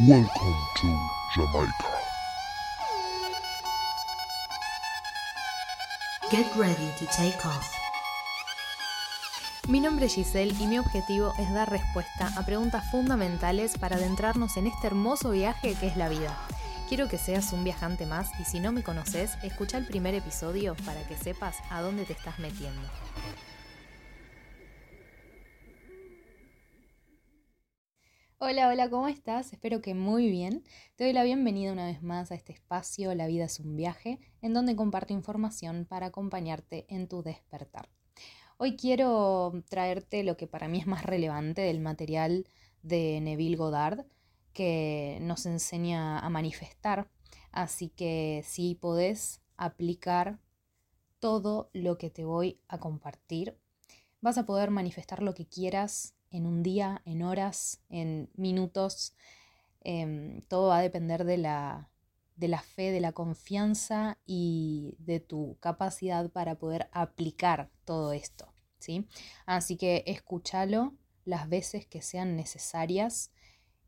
Welcome to Jamaica. Get ready to take off. Mi nombre es Giselle y mi objetivo es dar respuesta a preguntas fundamentales para adentrarnos en este hermoso viaje que es la vida. Quiero que seas un viajante más y si no me conoces, escucha el primer episodio para que sepas a dónde te estás metiendo. Hola, hola, ¿cómo estás? Espero que muy bien. Te doy la bienvenida una vez más a este espacio La vida es un viaje, en donde comparto información para acompañarte en tu despertar. Hoy quiero traerte lo que para mí es más relevante del material de Neville Goddard, que nos enseña a manifestar. Así que si podés aplicar todo lo que te voy a compartir, vas a poder manifestar lo que quieras en un día, en horas, en minutos. Em, todo va a depender de la, de la fe, de la confianza y de tu capacidad para poder aplicar todo esto. ¿sí? Así que escúchalo las veces que sean necesarias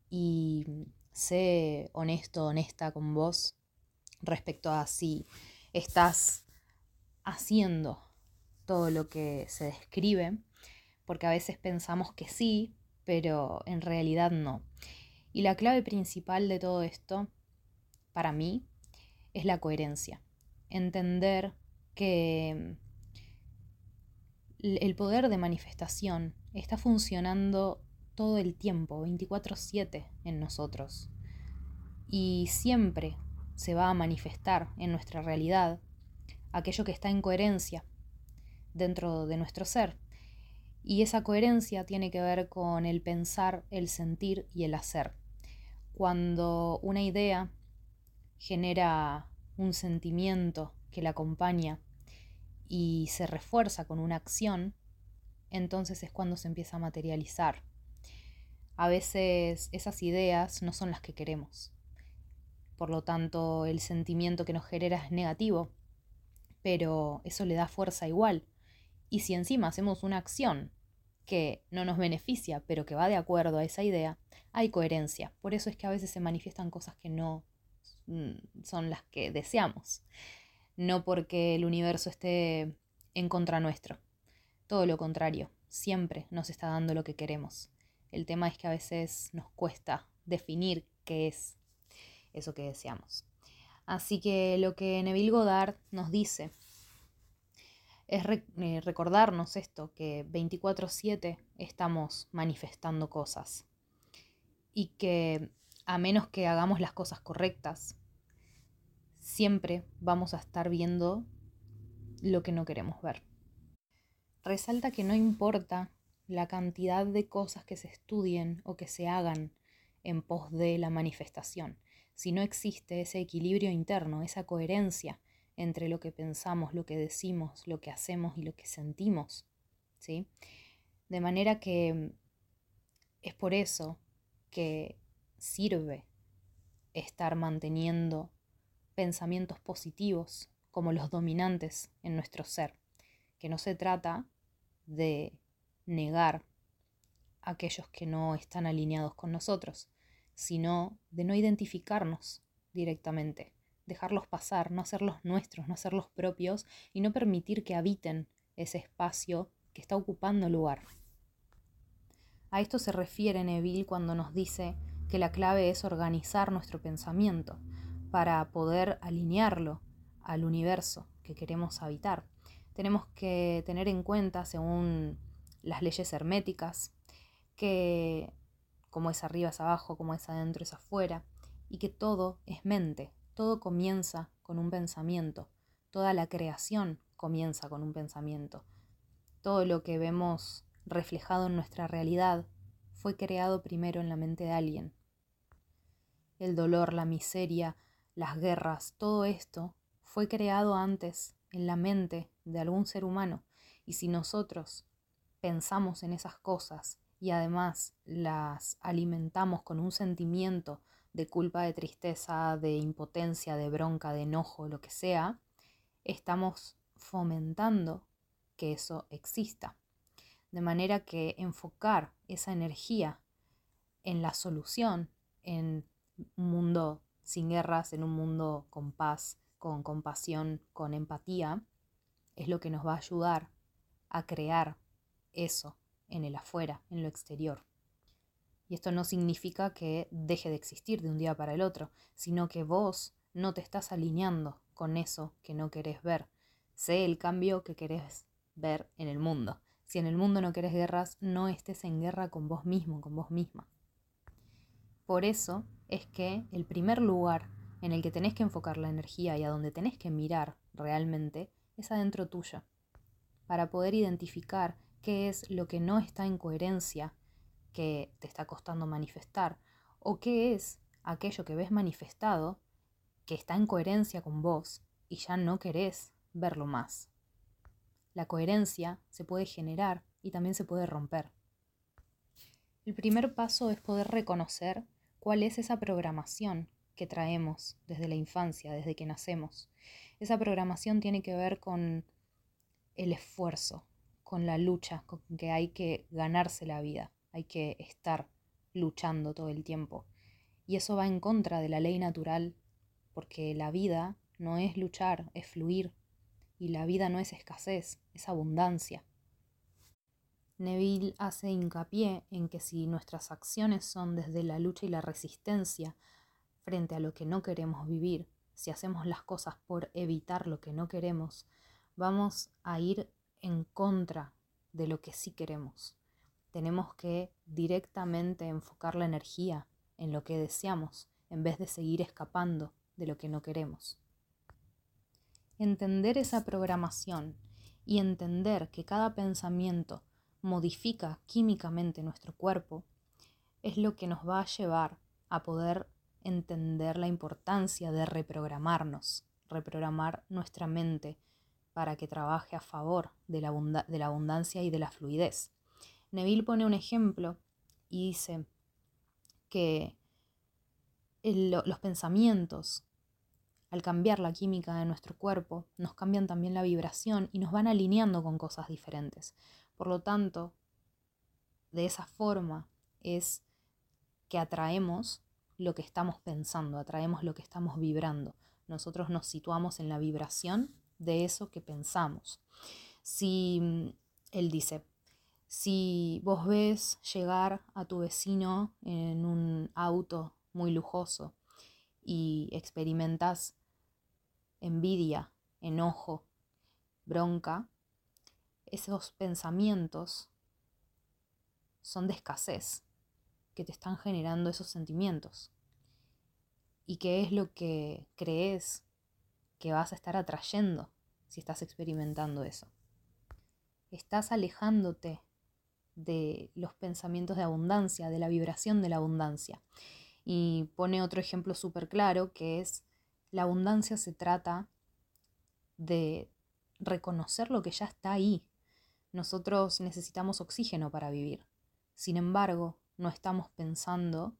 y sé honesto, honesta con vos respecto a si estás haciendo todo lo que se describe porque a veces pensamos que sí, pero en realidad no. Y la clave principal de todo esto, para mí, es la coherencia. Entender que el poder de manifestación está funcionando todo el tiempo, 24/7 en nosotros. Y siempre se va a manifestar en nuestra realidad aquello que está en coherencia dentro de nuestro ser. Y esa coherencia tiene que ver con el pensar, el sentir y el hacer. Cuando una idea genera un sentimiento que la acompaña y se refuerza con una acción, entonces es cuando se empieza a materializar. A veces esas ideas no son las que queremos. Por lo tanto, el sentimiento que nos genera es negativo, pero eso le da fuerza igual. Y si encima hacemos una acción que no nos beneficia, pero que va de acuerdo a esa idea, hay coherencia. Por eso es que a veces se manifiestan cosas que no mm, son las que deseamos. No porque el universo esté en contra nuestro. Todo lo contrario, siempre nos está dando lo que queremos. El tema es que a veces nos cuesta definir qué es eso que deseamos. Así que lo que Neville Goddard nos dice es eh, recordarnos esto, que 24/7 estamos manifestando cosas y que a menos que hagamos las cosas correctas, siempre vamos a estar viendo lo que no queremos ver. Resalta que no importa la cantidad de cosas que se estudien o que se hagan en pos de la manifestación, si no existe ese equilibrio interno, esa coherencia entre lo que pensamos, lo que decimos, lo que hacemos y lo que sentimos. ¿sí? De manera que es por eso que sirve estar manteniendo pensamientos positivos como los dominantes en nuestro ser, que no se trata de negar a aquellos que no están alineados con nosotros, sino de no identificarnos directamente dejarlos pasar, no hacerlos nuestros, no hacerlos propios y no permitir que habiten ese espacio que está ocupando lugar. A esto se refiere Neville cuando nos dice que la clave es organizar nuestro pensamiento para poder alinearlo al universo que queremos habitar. Tenemos que tener en cuenta, según las leyes herméticas, que como es arriba es abajo, como es adentro es afuera, y que todo es mente, todo comienza con un pensamiento, toda la creación comienza con un pensamiento. Todo lo que vemos reflejado en nuestra realidad fue creado primero en la mente de alguien. El dolor, la miseria, las guerras, todo esto fue creado antes en la mente de algún ser humano. Y si nosotros pensamos en esas cosas y además las alimentamos con un sentimiento de culpa, de tristeza, de impotencia, de bronca, de enojo, lo que sea, estamos fomentando que eso exista. De manera que enfocar esa energía en la solución, en un mundo sin guerras, en un mundo con paz, con compasión, con empatía, es lo que nos va a ayudar a crear eso en el afuera, en lo exterior. Y esto no significa que deje de existir de un día para el otro, sino que vos no te estás alineando con eso que no querés ver. Sé el cambio que querés ver en el mundo. Si en el mundo no querés guerras, no estés en guerra con vos mismo, con vos misma. Por eso es que el primer lugar en el que tenés que enfocar la energía y a donde tenés que mirar realmente es adentro tuyo, para poder identificar qué es lo que no está en coherencia, que te está costando manifestar, o qué es aquello que ves manifestado que está en coherencia con vos y ya no querés verlo más. La coherencia se puede generar y también se puede romper. El primer paso es poder reconocer cuál es esa programación que traemos desde la infancia, desde que nacemos. Esa programación tiene que ver con el esfuerzo, con la lucha, con que hay que ganarse la vida, hay que estar luchando todo el tiempo. Y eso va en contra de la ley natural, porque la vida no es luchar, es fluir. Y la vida no es escasez, es abundancia. Neville hace hincapié en que si nuestras acciones son desde la lucha y la resistencia frente a lo que no queremos vivir, si hacemos las cosas por evitar lo que no queremos, vamos a ir en contra de lo que sí queremos. Tenemos que directamente enfocar la energía en lo que deseamos en vez de seguir escapando de lo que no queremos. Entender esa programación y entender que cada pensamiento modifica químicamente nuestro cuerpo es lo que nos va a llevar a poder entender la importancia de reprogramarnos, reprogramar nuestra mente para que trabaje a favor de la, abundancia y de la fluidez. Neville pone un ejemplo y dice que los pensamientos, al cambiar la química de nuestro cuerpo, nos cambian también la vibración y nos van alineando con cosas diferentes. Por lo tanto, de esa forma es que atraemos lo que estamos pensando, atraemos lo que estamos vibrando. Nosotros nos situamos en la vibración de eso que pensamos. Si mm, él dice, si vos ves llegar a tu vecino en un auto muy lujoso y experimentas envidia, enojo, bronca, esos pensamientos son de escasez que te están generando esos sentimientos. ¿Y qué es lo que crees que vas a estar atrayendo si estás experimentando eso? Estás alejándote de los pensamientos de abundancia, de la vibración de la abundancia. Y pone otro ejemplo súper claro que es la abundancia se trata de reconocer lo que ya está ahí. Nosotros necesitamos oxígeno para vivir. Sin embargo, no estamos pensando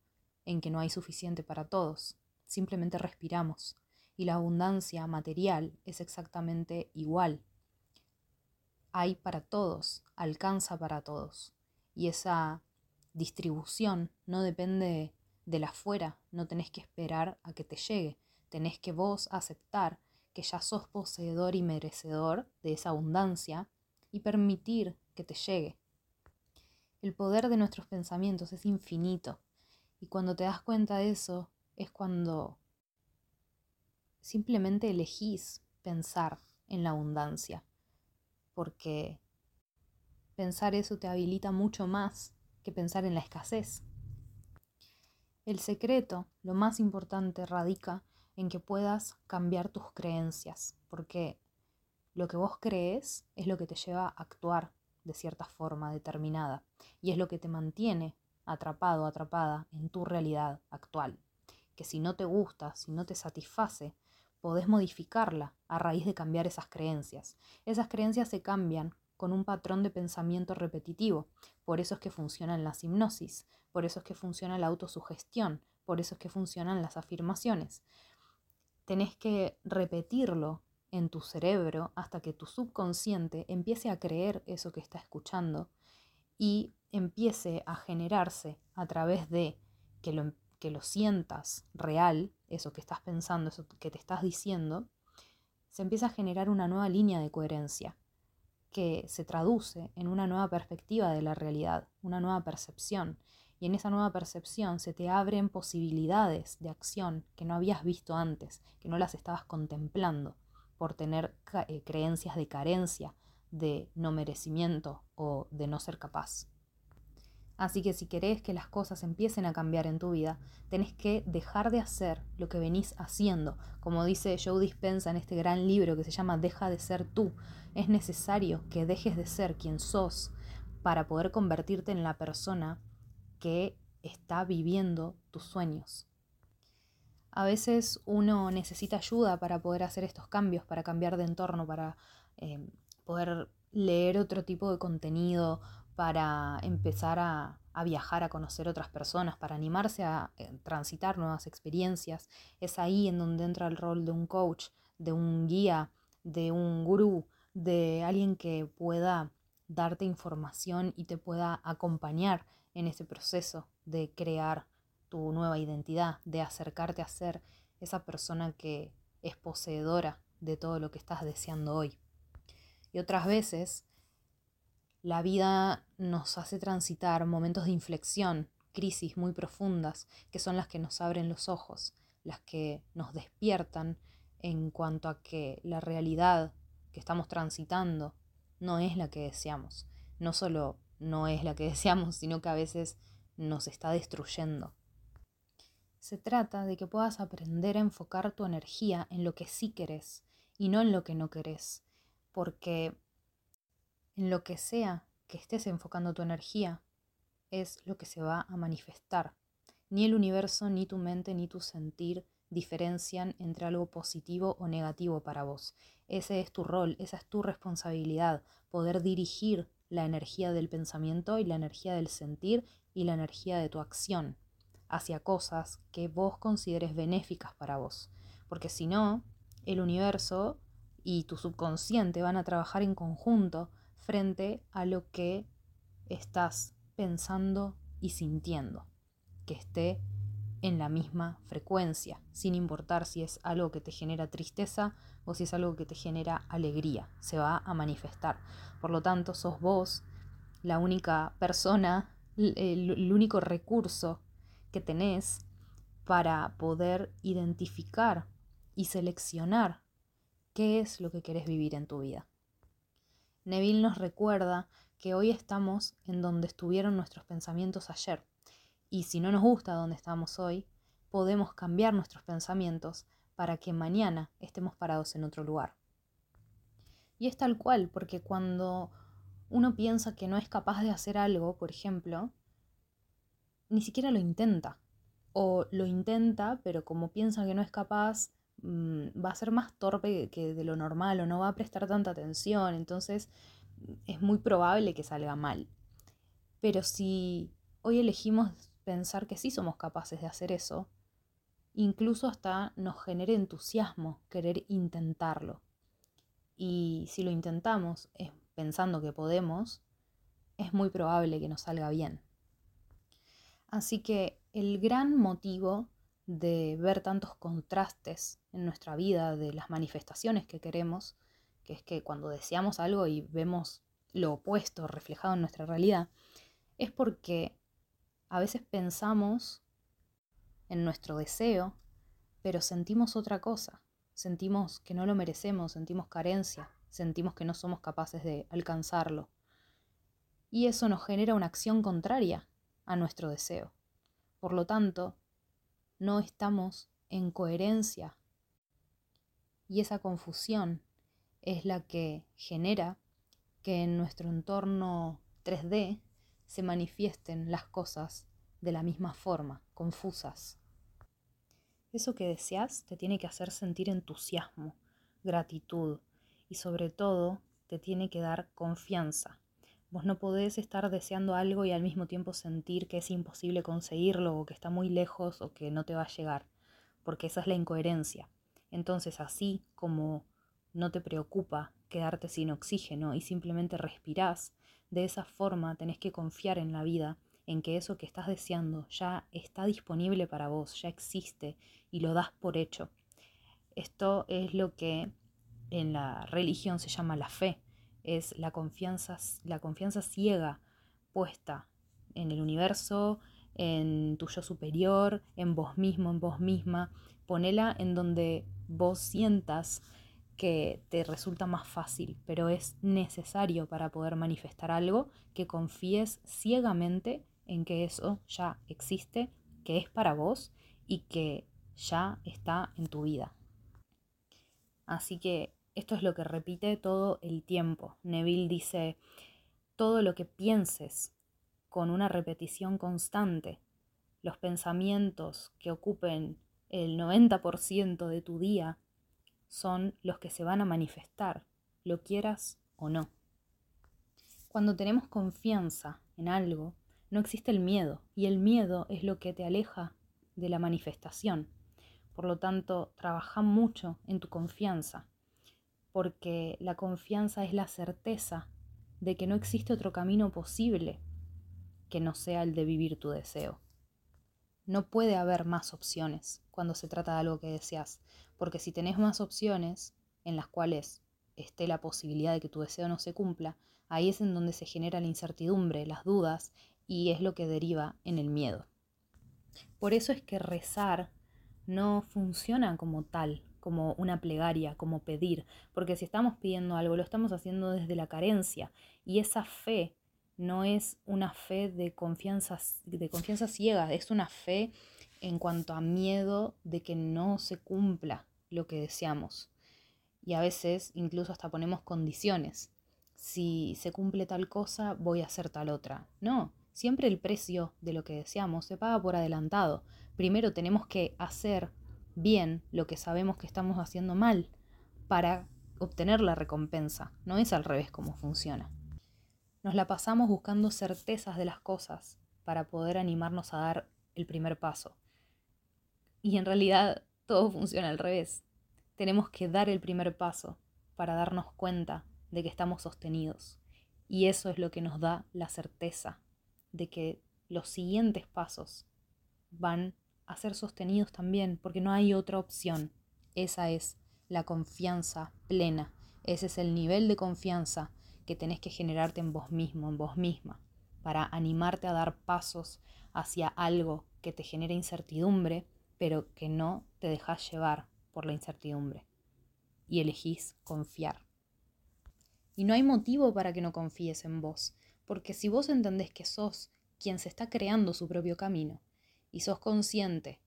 en que no hay suficiente para todos, simplemente respiramos. Y la abundancia material es exactamente igual. Hay para todos, alcanza para todos. Y esa distribución no depende de la afuera, no tenés que esperar a que te llegue, tenés que vos aceptar que ya sos poseedor y merecedor de esa abundancia y permitir que te llegue. El poder de nuestros pensamientos es infinito y cuando te das cuenta de eso es cuando simplemente elegís pensar en la abundancia, porque pensar eso te habilita mucho más que pensar en la escasez. El secreto, lo más importante, radica en que puedas cambiar tus creencias, porque lo que vos crees es lo que te lleva a actuar de cierta forma determinada y es lo que te mantiene atrapado, atrapada en tu realidad actual. Que si no te gusta, si no te satisface, podés modificarla a raíz de cambiar esas creencias. Esas creencias se cambian con un patrón de pensamiento repetitivo. Por eso es que funcionan las hipnosis, por eso es que funciona la autosugestión, por eso es que funcionan las afirmaciones. Tenés que repetirlo en tu cerebro hasta que tu subconsciente empiece a creer eso que está escuchando y empiece a generarse a través de que lo, que lo sientas real, eso que estás pensando, eso que te estás diciendo, se empieza a generar una nueva línea de coherencia que se traduce en una nueva perspectiva de la realidad, una nueva percepción. Y en esa nueva percepción se te abren posibilidades de acción que no habías visto antes, que no las estabas contemplando por tener eh, creencias de carencia, de no merecimiento o de no ser capaz. Así que si querés que las cosas empiecen a cambiar en tu vida, tenés que dejar de hacer lo que venís haciendo. Como dice Joe Dispensa en este gran libro que se llama Deja de ser tú. Es necesario que dejes de ser quien sos para poder convertirte en la persona que está viviendo tus sueños. A veces uno necesita ayuda para poder hacer estos cambios, para cambiar de entorno, para eh, poder leer otro tipo de contenido, para empezar a, viajar, a conocer otras personas, para animarse a eh, transitar nuevas experiencias. Es ahí en donde entra el rol de un coach, de un guía, de un gurú, de alguien que pueda darte información y te pueda acompañar en ese proceso de crear tu nueva identidad, de acercarte a ser esa persona que es poseedora de todo lo que estás deseando hoy. Y otras veces la vida nos hace transitar momentos de inflexión, crisis muy profundas, que son las que nos abren los ojos, las que nos despiertan en cuanto a que la realidad que estamos transitando no es la que deseamos. No solo no es la que deseamos, sino que a veces nos está destruyendo. Se trata de que puedas aprender a enfocar tu energía en lo que sí querés y no en lo que no querés, porque en lo que sea que estés enfocando tu energía, es lo que se va a manifestar. Ni el universo, ni tu mente, ni tu sentir diferencian entre algo positivo o negativo para vos. Ese es tu rol, esa es tu responsabilidad, poder dirigir la energía del pensamiento y la energía del sentir y la energía de tu acción hacia cosas que vos consideres benéficas para vos. Porque si no, el universo y tu subconsciente van a trabajar en conjunto frente a lo que estás pensando y sintiendo, que esté en la misma frecuencia, sin importar si es algo que te genera tristeza o si es algo que te genera alegría, se va a manifestar. Por lo tanto, sos vos la única persona, el, único recurso que tenés para poder identificar y seleccionar qué es lo que querés vivir en tu vida. Neville nos recuerda que hoy estamos en donde estuvieron nuestros pensamientos ayer. Y si no nos gusta donde estamos hoy, podemos cambiar nuestros pensamientos para que mañana estemos parados en otro lugar. Y es tal cual, porque cuando uno piensa que no es capaz de hacer algo, por ejemplo, ni siquiera lo intenta. O lo intenta, pero como piensa que no es capaz, Mm, va a ser más torpe que de lo normal o no va a prestar tanta atención, entonces es muy probable que salga mal. Pero si hoy elegimos pensar que sí somos capaces de hacer eso, incluso hasta nos genere entusiasmo querer intentarlo. Y si lo intentamos pensando que podemos, es muy probable que nos salga bien. Así que el gran motivo de ver tantos contrastes en nuestra vida, de las manifestaciones que queremos, que es que cuando deseamos algo y vemos lo opuesto reflejado en nuestra realidad, es porque a veces pensamos en nuestro deseo, pero sentimos otra cosa, sentimos que no lo merecemos, sentimos carencia, sentimos que no somos capaces de alcanzarlo. Y eso nos genera una acción contraria a nuestro deseo. Por lo tanto, no estamos en coherencia. Y esa confusión es la que genera que en nuestro entorno 3D se manifiesten las cosas de la misma forma, confusas. Eso que deseas te tiene que hacer sentir entusiasmo, gratitud y sobre todo te tiene que dar confianza Vos no podés estar deseando algo y al mismo tiempo sentir que es imposible conseguirlo o que está muy lejos o que no te va a llegar, porque esa es la incoherencia. Entonces, así como no te preocupa quedarte sin oxígeno y simplemente respirás, de esa forma tenés que confiar en la vida en que eso que estás deseando ya está disponible para vos, ya existe y lo das por hecho. Esto es lo que en la religión se llama la fe, es la confianza, la confianza ciega puesta en el universo, en tu yo superior, en vos mismo, en vos misma. Ponela en donde vos sientas que te resulta más fácil, pero es necesario para poder manifestar algo que confíes ciegamente en que eso ya existe, que es para vos y que ya está en tu vida. Así que esto es lo que repite todo el tiempo. Neville dice, todo lo que pienses con una repetición constante, los pensamientos que ocupen el 90% de tu día son los que se van a manifestar, lo quieras o no. Cuando tenemos confianza en algo, no existe el miedo, y el miedo es lo que te aleja de la manifestación. Por lo tanto, trabaja mucho en tu confianza, porque la confianza es la certeza de que no existe otro camino posible que no sea el de vivir tu deseo. No puede haber más opciones cuando se trata de algo que deseas, porque si tenés más opciones en las cuales esté la posibilidad de que tu deseo no se cumpla, ahí es en donde se genera la incertidumbre, las dudas, y es lo que deriva en el miedo. Por eso es que rezar no funciona como tal, como una plegaria, como pedir, porque si estamos pidiendo algo, lo estamos haciendo desde la carencia, y esa fe no es una fe de confianza, de confianza ciega, es una fe en cuanto a miedo de que no se cumpla lo que deseamos. Y a veces incluso hasta ponemos condiciones. Si se cumple tal cosa, voy a hacer tal otra. No, siempre el precio de lo que deseamos se paga por adelantado. Primero tenemos que hacer bien lo que sabemos que estamos haciendo mal para obtener la recompensa. No es al revés como funciona. Nos la pasamos buscando certezas de las cosas para poder animarnos a dar el primer paso. Y en realidad todo funciona al revés. Tenemos que dar el primer paso para darnos cuenta de que estamos sostenidos. Y eso es lo que nos da la certeza de que los siguientes pasos van a ser sostenidos también, porque no hay otra opción. Esa es la confianza plena. Ese es el nivel de confianza que tenés que generarte en vos mismo, en vos misma, para animarte a dar pasos hacia algo que te genera incertidumbre, pero que no te dejas llevar por la incertidumbre. Y elegís confiar. Y no hay motivo para que no confíes en vos, porque si vos entendés que sos quien se está creando su propio camino y sos consciente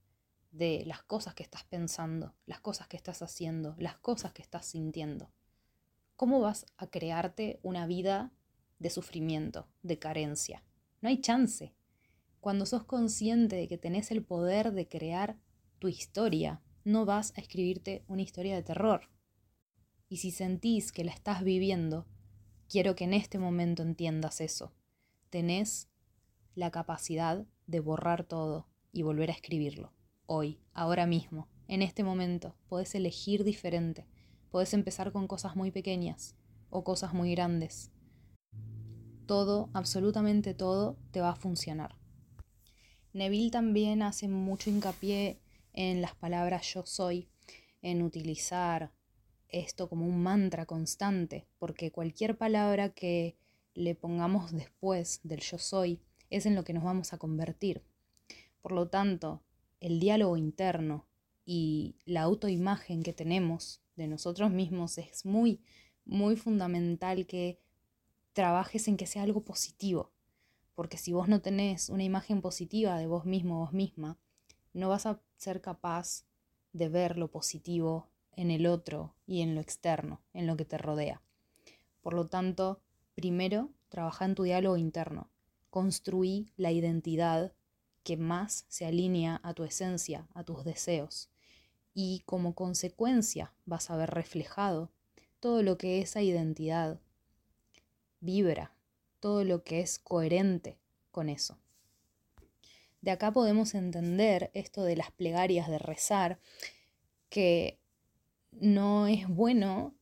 de las cosas que estás pensando, las cosas que estás haciendo, las cosas que estás sintiendo, ¿cómo vas a crearte una vida de sufrimiento, de carencia? No hay chance. Cuando sos consciente de que tenés el poder de crear tu historia, no vas a escribirte una historia de terror. Y si sentís que la estás viviendo, quiero que en este momento entiendas eso. Tenés la capacidad de borrar todo y volver a escribirlo. Hoy, ahora mismo, en este momento, podés elegir diferente Puedes empezar con cosas muy pequeñas o cosas muy grandes. Todo, absolutamente todo, te va a funcionar. Neville también hace mucho hincapié en las palabras yo soy, en utilizar esto como un mantra constante, porque cualquier palabra que le pongamos después del yo soy es en lo que nos vamos a convertir. Por lo tanto, el diálogo interno y la autoimagen que tenemos de nosotros mismos, es muy, muy fundamental que trabajes en que sea algo positivo. Porque si vos no tenés una imagen positiva de vos mismo, vos misma, no vas a ser capaz de ver lo positivo en el otro y en lo externo, en lo que te rodea. Por lo tanto, primero, trabaja en tu diálogo interno. Construí la identidad que más se alinea a tu esencia, a tus deseos y como consecuencia vas a ver reflejado todo lo que esa identidad vibra, todo lo que es coherente con eso. De acá podemos entender esto de las plegarias de rezar, que no es bueno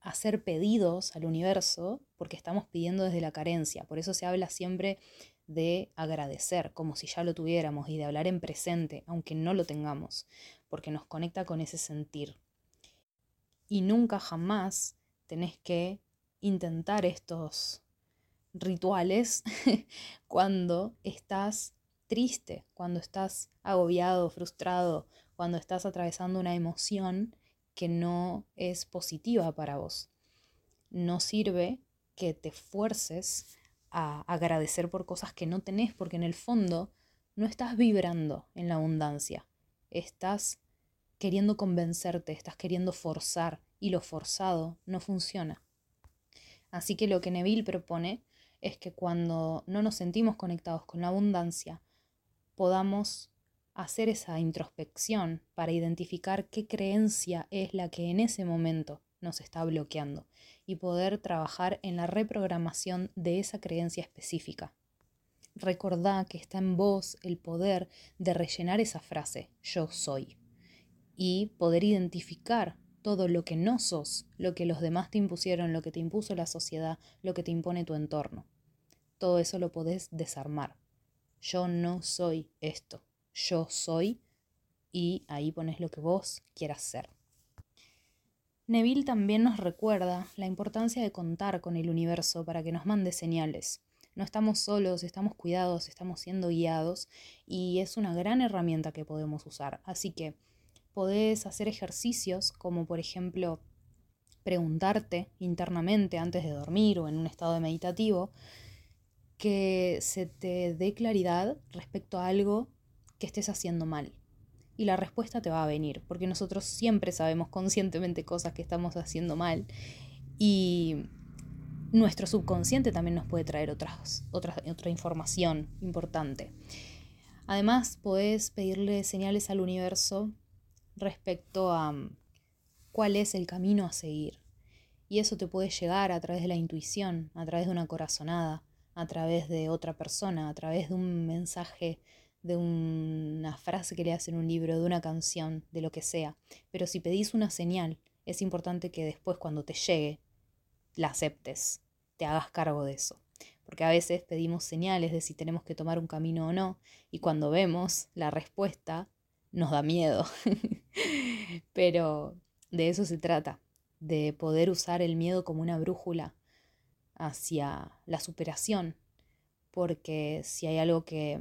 hacer pedidos al universo porque estamos pidiendo desde la carencia. Por eso se habla siempre de agradecer como si ya lo tuviéramos y de hablar en presente, aunque no lo tengamos, porque nos conecta con ese sentir. Y nunca jamás tenés que intentar estos rituales cuando estás triste, cuando estás agobiado, frustrado, cuando estás atravesando una emoción que no es positiva para vos. No sirve que te fuerces a agradecer por cosas que no tenés, porque en el fondo no estás vibrando en la abundancia, estás queriendo convencerte, estás queriendo forzar y lo forzado no funciona. Así que lo que Neville propone es que cuando no nos sentimos conectados con la abundancia, podamos hacer esa introspección para identificar qué creencia es la que en ese momento nos está bloqueando y poder trabajar en la reprogramación de esa creencia específica. Recordá que está en vos el poder de rellenar esa frase, yo soy, y poder identificar todo lo que no sos, lo que los demás te impusieron, lo que te impuso la sociedad, lo que te impone tu entorno. Todo eso lo podés desarmar. Yo no soy esto, yo soy y ahí pones lo que vos quieras ser. Neville también nos recuerda la importancia de contar con el universo para que nos mande señales. No estamos solos, estamos cuidados, estamos siendo guiados y es una gran herramienta que podemos usar. Así que podés hacer ejercicios como por ejemplo preguntarte internamente antes de dormir o en un estado meditativo que se te dé claridad respecto a algo que estés haciendo mal y la respuesta te va a venir, porque nosotros siempre sabemos conscientemente cosas que estamos haciendo mal y nuestro subconsciente también nos puede traer otras, otra información importante. Además, podés pedirle señales al universo respecto a mm, cuál es el camino a seguir. Y eso te puede llegar a través de la intuición, a través de una corazonada, a través de otra persona, a través de un mensaje de una frase que leas en un libro, de una canción, de lo que sea. Pero si pedís una señal, es importante que después cuando te llegue, la aceptes, te hagas cargo de eso. Porque a veces pedimos señales de si tenemos que tomar un camino o no, y cuando vemos la respuesta, nos da miedo. Pero de eso se trata, de poder usar el miedo como una brújula hacia la superación. Porque si hay algo que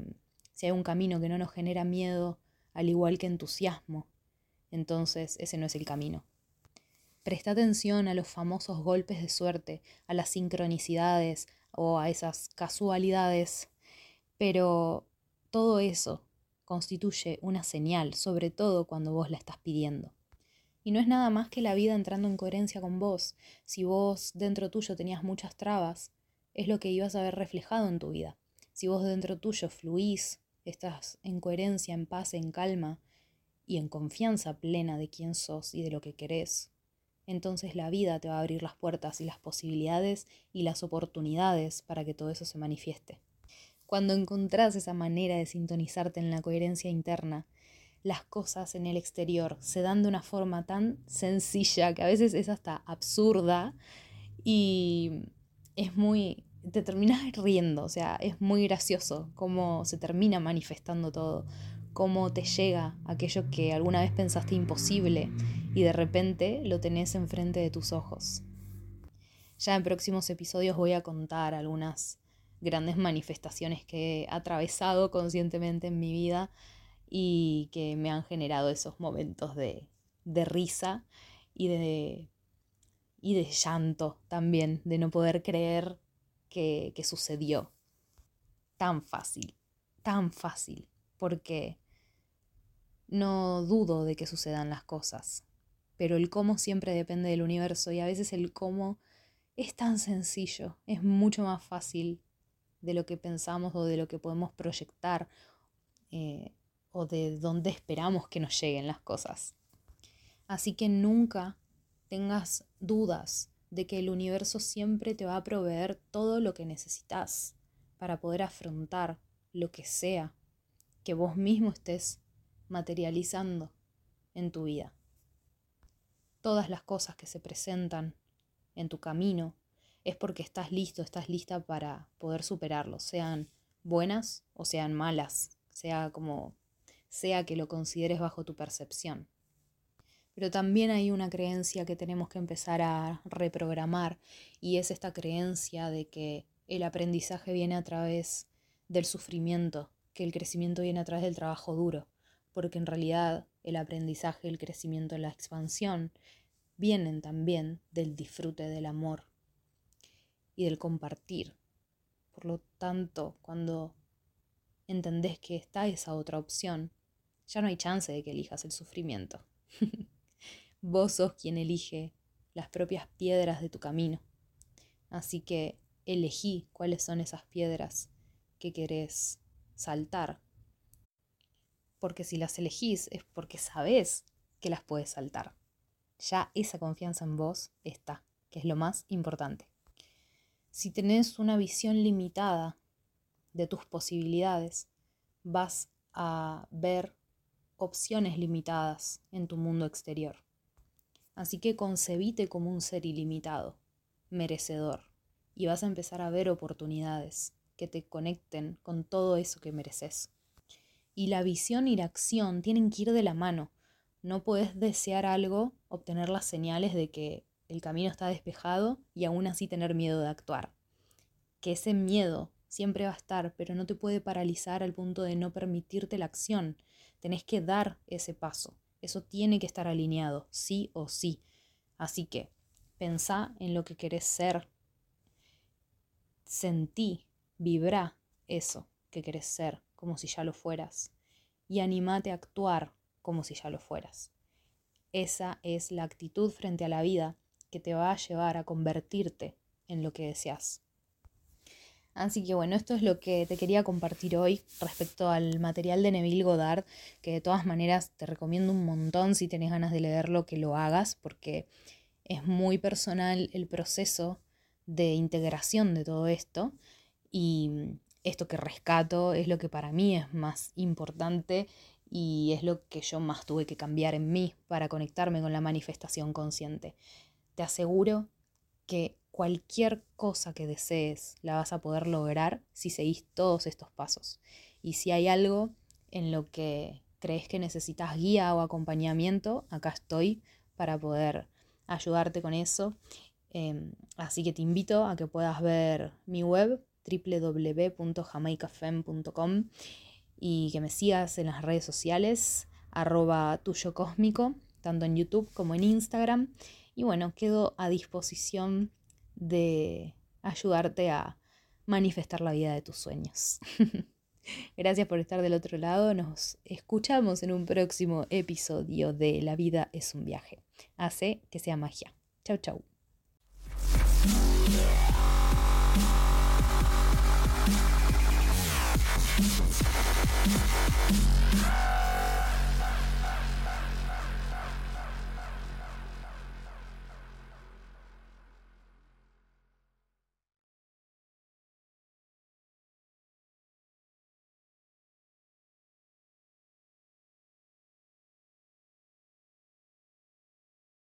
si hay un camino que no nos genera miedo, al igual que entusiasmo, entonces ese no es el camino. Presta atención a los famosos golpes de suerte, a las sincronicidades o a esas casualidades, pero todo eso constituye una señal, sobre todo cuando vos la estás pidiendo. Y no es nada más que la vida entrando en coherencia con vos. Si vos dentro tuyo tenías muchas trabas, es lo que ibas a ver reflejado en tu vida. Si vos dentro tuyo fluís estás en coherencia, en paz, en calma y en confianza plena de quién sos y de lo que querés, entonces la vida te va a abrir las puertas y las posibilidades y las oportunidades para que todo eso se manifieste. Cuando encontrás esa manera de sintonizarte en la coherencia interna, las cosas en el exterior se dan de una forma tan sencilla que a veces es hasta absurda y es muy te terminas riendo, o sea, es muy gracioso cómo se termina manifestando todo, cómo te llega aquello que alguna vez pensaste imposible y de repente lo tenés enfrente de tus ojos. Ya en próximos episodios voy a contar algunas grandes manifestaciones que he atravesado conscientemente en mi vida y que me han generado esos momentos de, de risa y de, y de llanto también, de no poder creer que, sucedió. Tan fácil, tan fácil, porque no dudo de que sucedan las cosas, pero el cómo siempre depende del universo y a veces el cómo es tan sencillo, es mucho más fácil de lo que pensamos o de lo que podemos proyectar eh, o de dónde esperamos que nos lleguen las cosas. Así que nunca tengas dudas de que el universo siempre te va a proveer todo lo que necesitas para poder afrontar lo que sea que vos mismo estés materializando en tu vida. Todas las cosas que se presentan en tu camino es porque estás listo, estás lista para poder superarlo, sean buenas o sean malas, sea como sea que lo consideres bajo tu percepción. Pero también hay una creencia que tenemos que empezar a reprogramar y es esta creencia de que el aprendizaje viene a través del sufrimiento, que el crecimiento viene a través del trabajo duro, porque en realidad el aprendizaje, el crecimiento, la expansión vienen también del disfrute del amor y del compartir. Por lo tanto, cuando entendés que está esa otra opción, ya no hay chance de que elijas el sufrimiento. Vos sos quien elige las propias piedras de tu camino. Así que elegí cuáles son esas piedras que querés saltar. Porque si las elegís es porque sabés que las puedes saltar. Ya esa confianza en vos está, que es lo más importante. Si tenés una visión limitada de tus posibilidades, vas a ver opciones limitadas en tu mundo exterior. Así que concebite como un ser ilimitado, merecedor, y vas a empezar a ver oportunidades que te conecten con todo eso que mereces. Y la visión y la acción tienen que ir de la mano. No puedes desear algo, obtener las señales de que el camino está despejado y aún así tener miedo de actuar. Que ese miedo siempre va a estar, pero no te puede paralizar al punto de no permitirte la acción. Tenés que dar ese paso. Eso tiene que estar alineado, sí o sí. Así que pensá en lo que querés ser. Sentí Vibra eso que querés ser, como si ya lo fueras, y animate a actuar como si ya lo fueras. Esa es la actitud frente a la vida que te va a llevar a convertirte en lo que deseas. Así que bueno, esto es lo que te quería compartir hoy respecto al material de Neville Goddard, que de todas maneras te recomiendo un montón si tenés ganas de leerlo que lo hagas, porque es muy personal el proceso de integración de todo esto y esto que rescato es lo que para mí es más importante y es lo que yo más tuve que cambiar en mí para conectarme con la manifestación consciente. Te aseguro que cualquier cosa que desees la vas a poder lograr si seguís todos estos pasos. Y si hay algo en lo que crees que necesitas guía o acompañamiento, acá estoy para poder ayudarte con eso. Em, así que te invito a que puedas ver mi web www.jamaicafem.com y que me sigas en las redes sociales, arroba tuyo cósmico, tanto en YouTube como en Instagram. Y bueno, quedo a disposición de ayudarte a manifestar la vida de tus sueños. Gracias por estar del otro lado. Nos escuchamos en un próximo episodio de La vida es un viaje. Hace que sea magia. Chau, chau.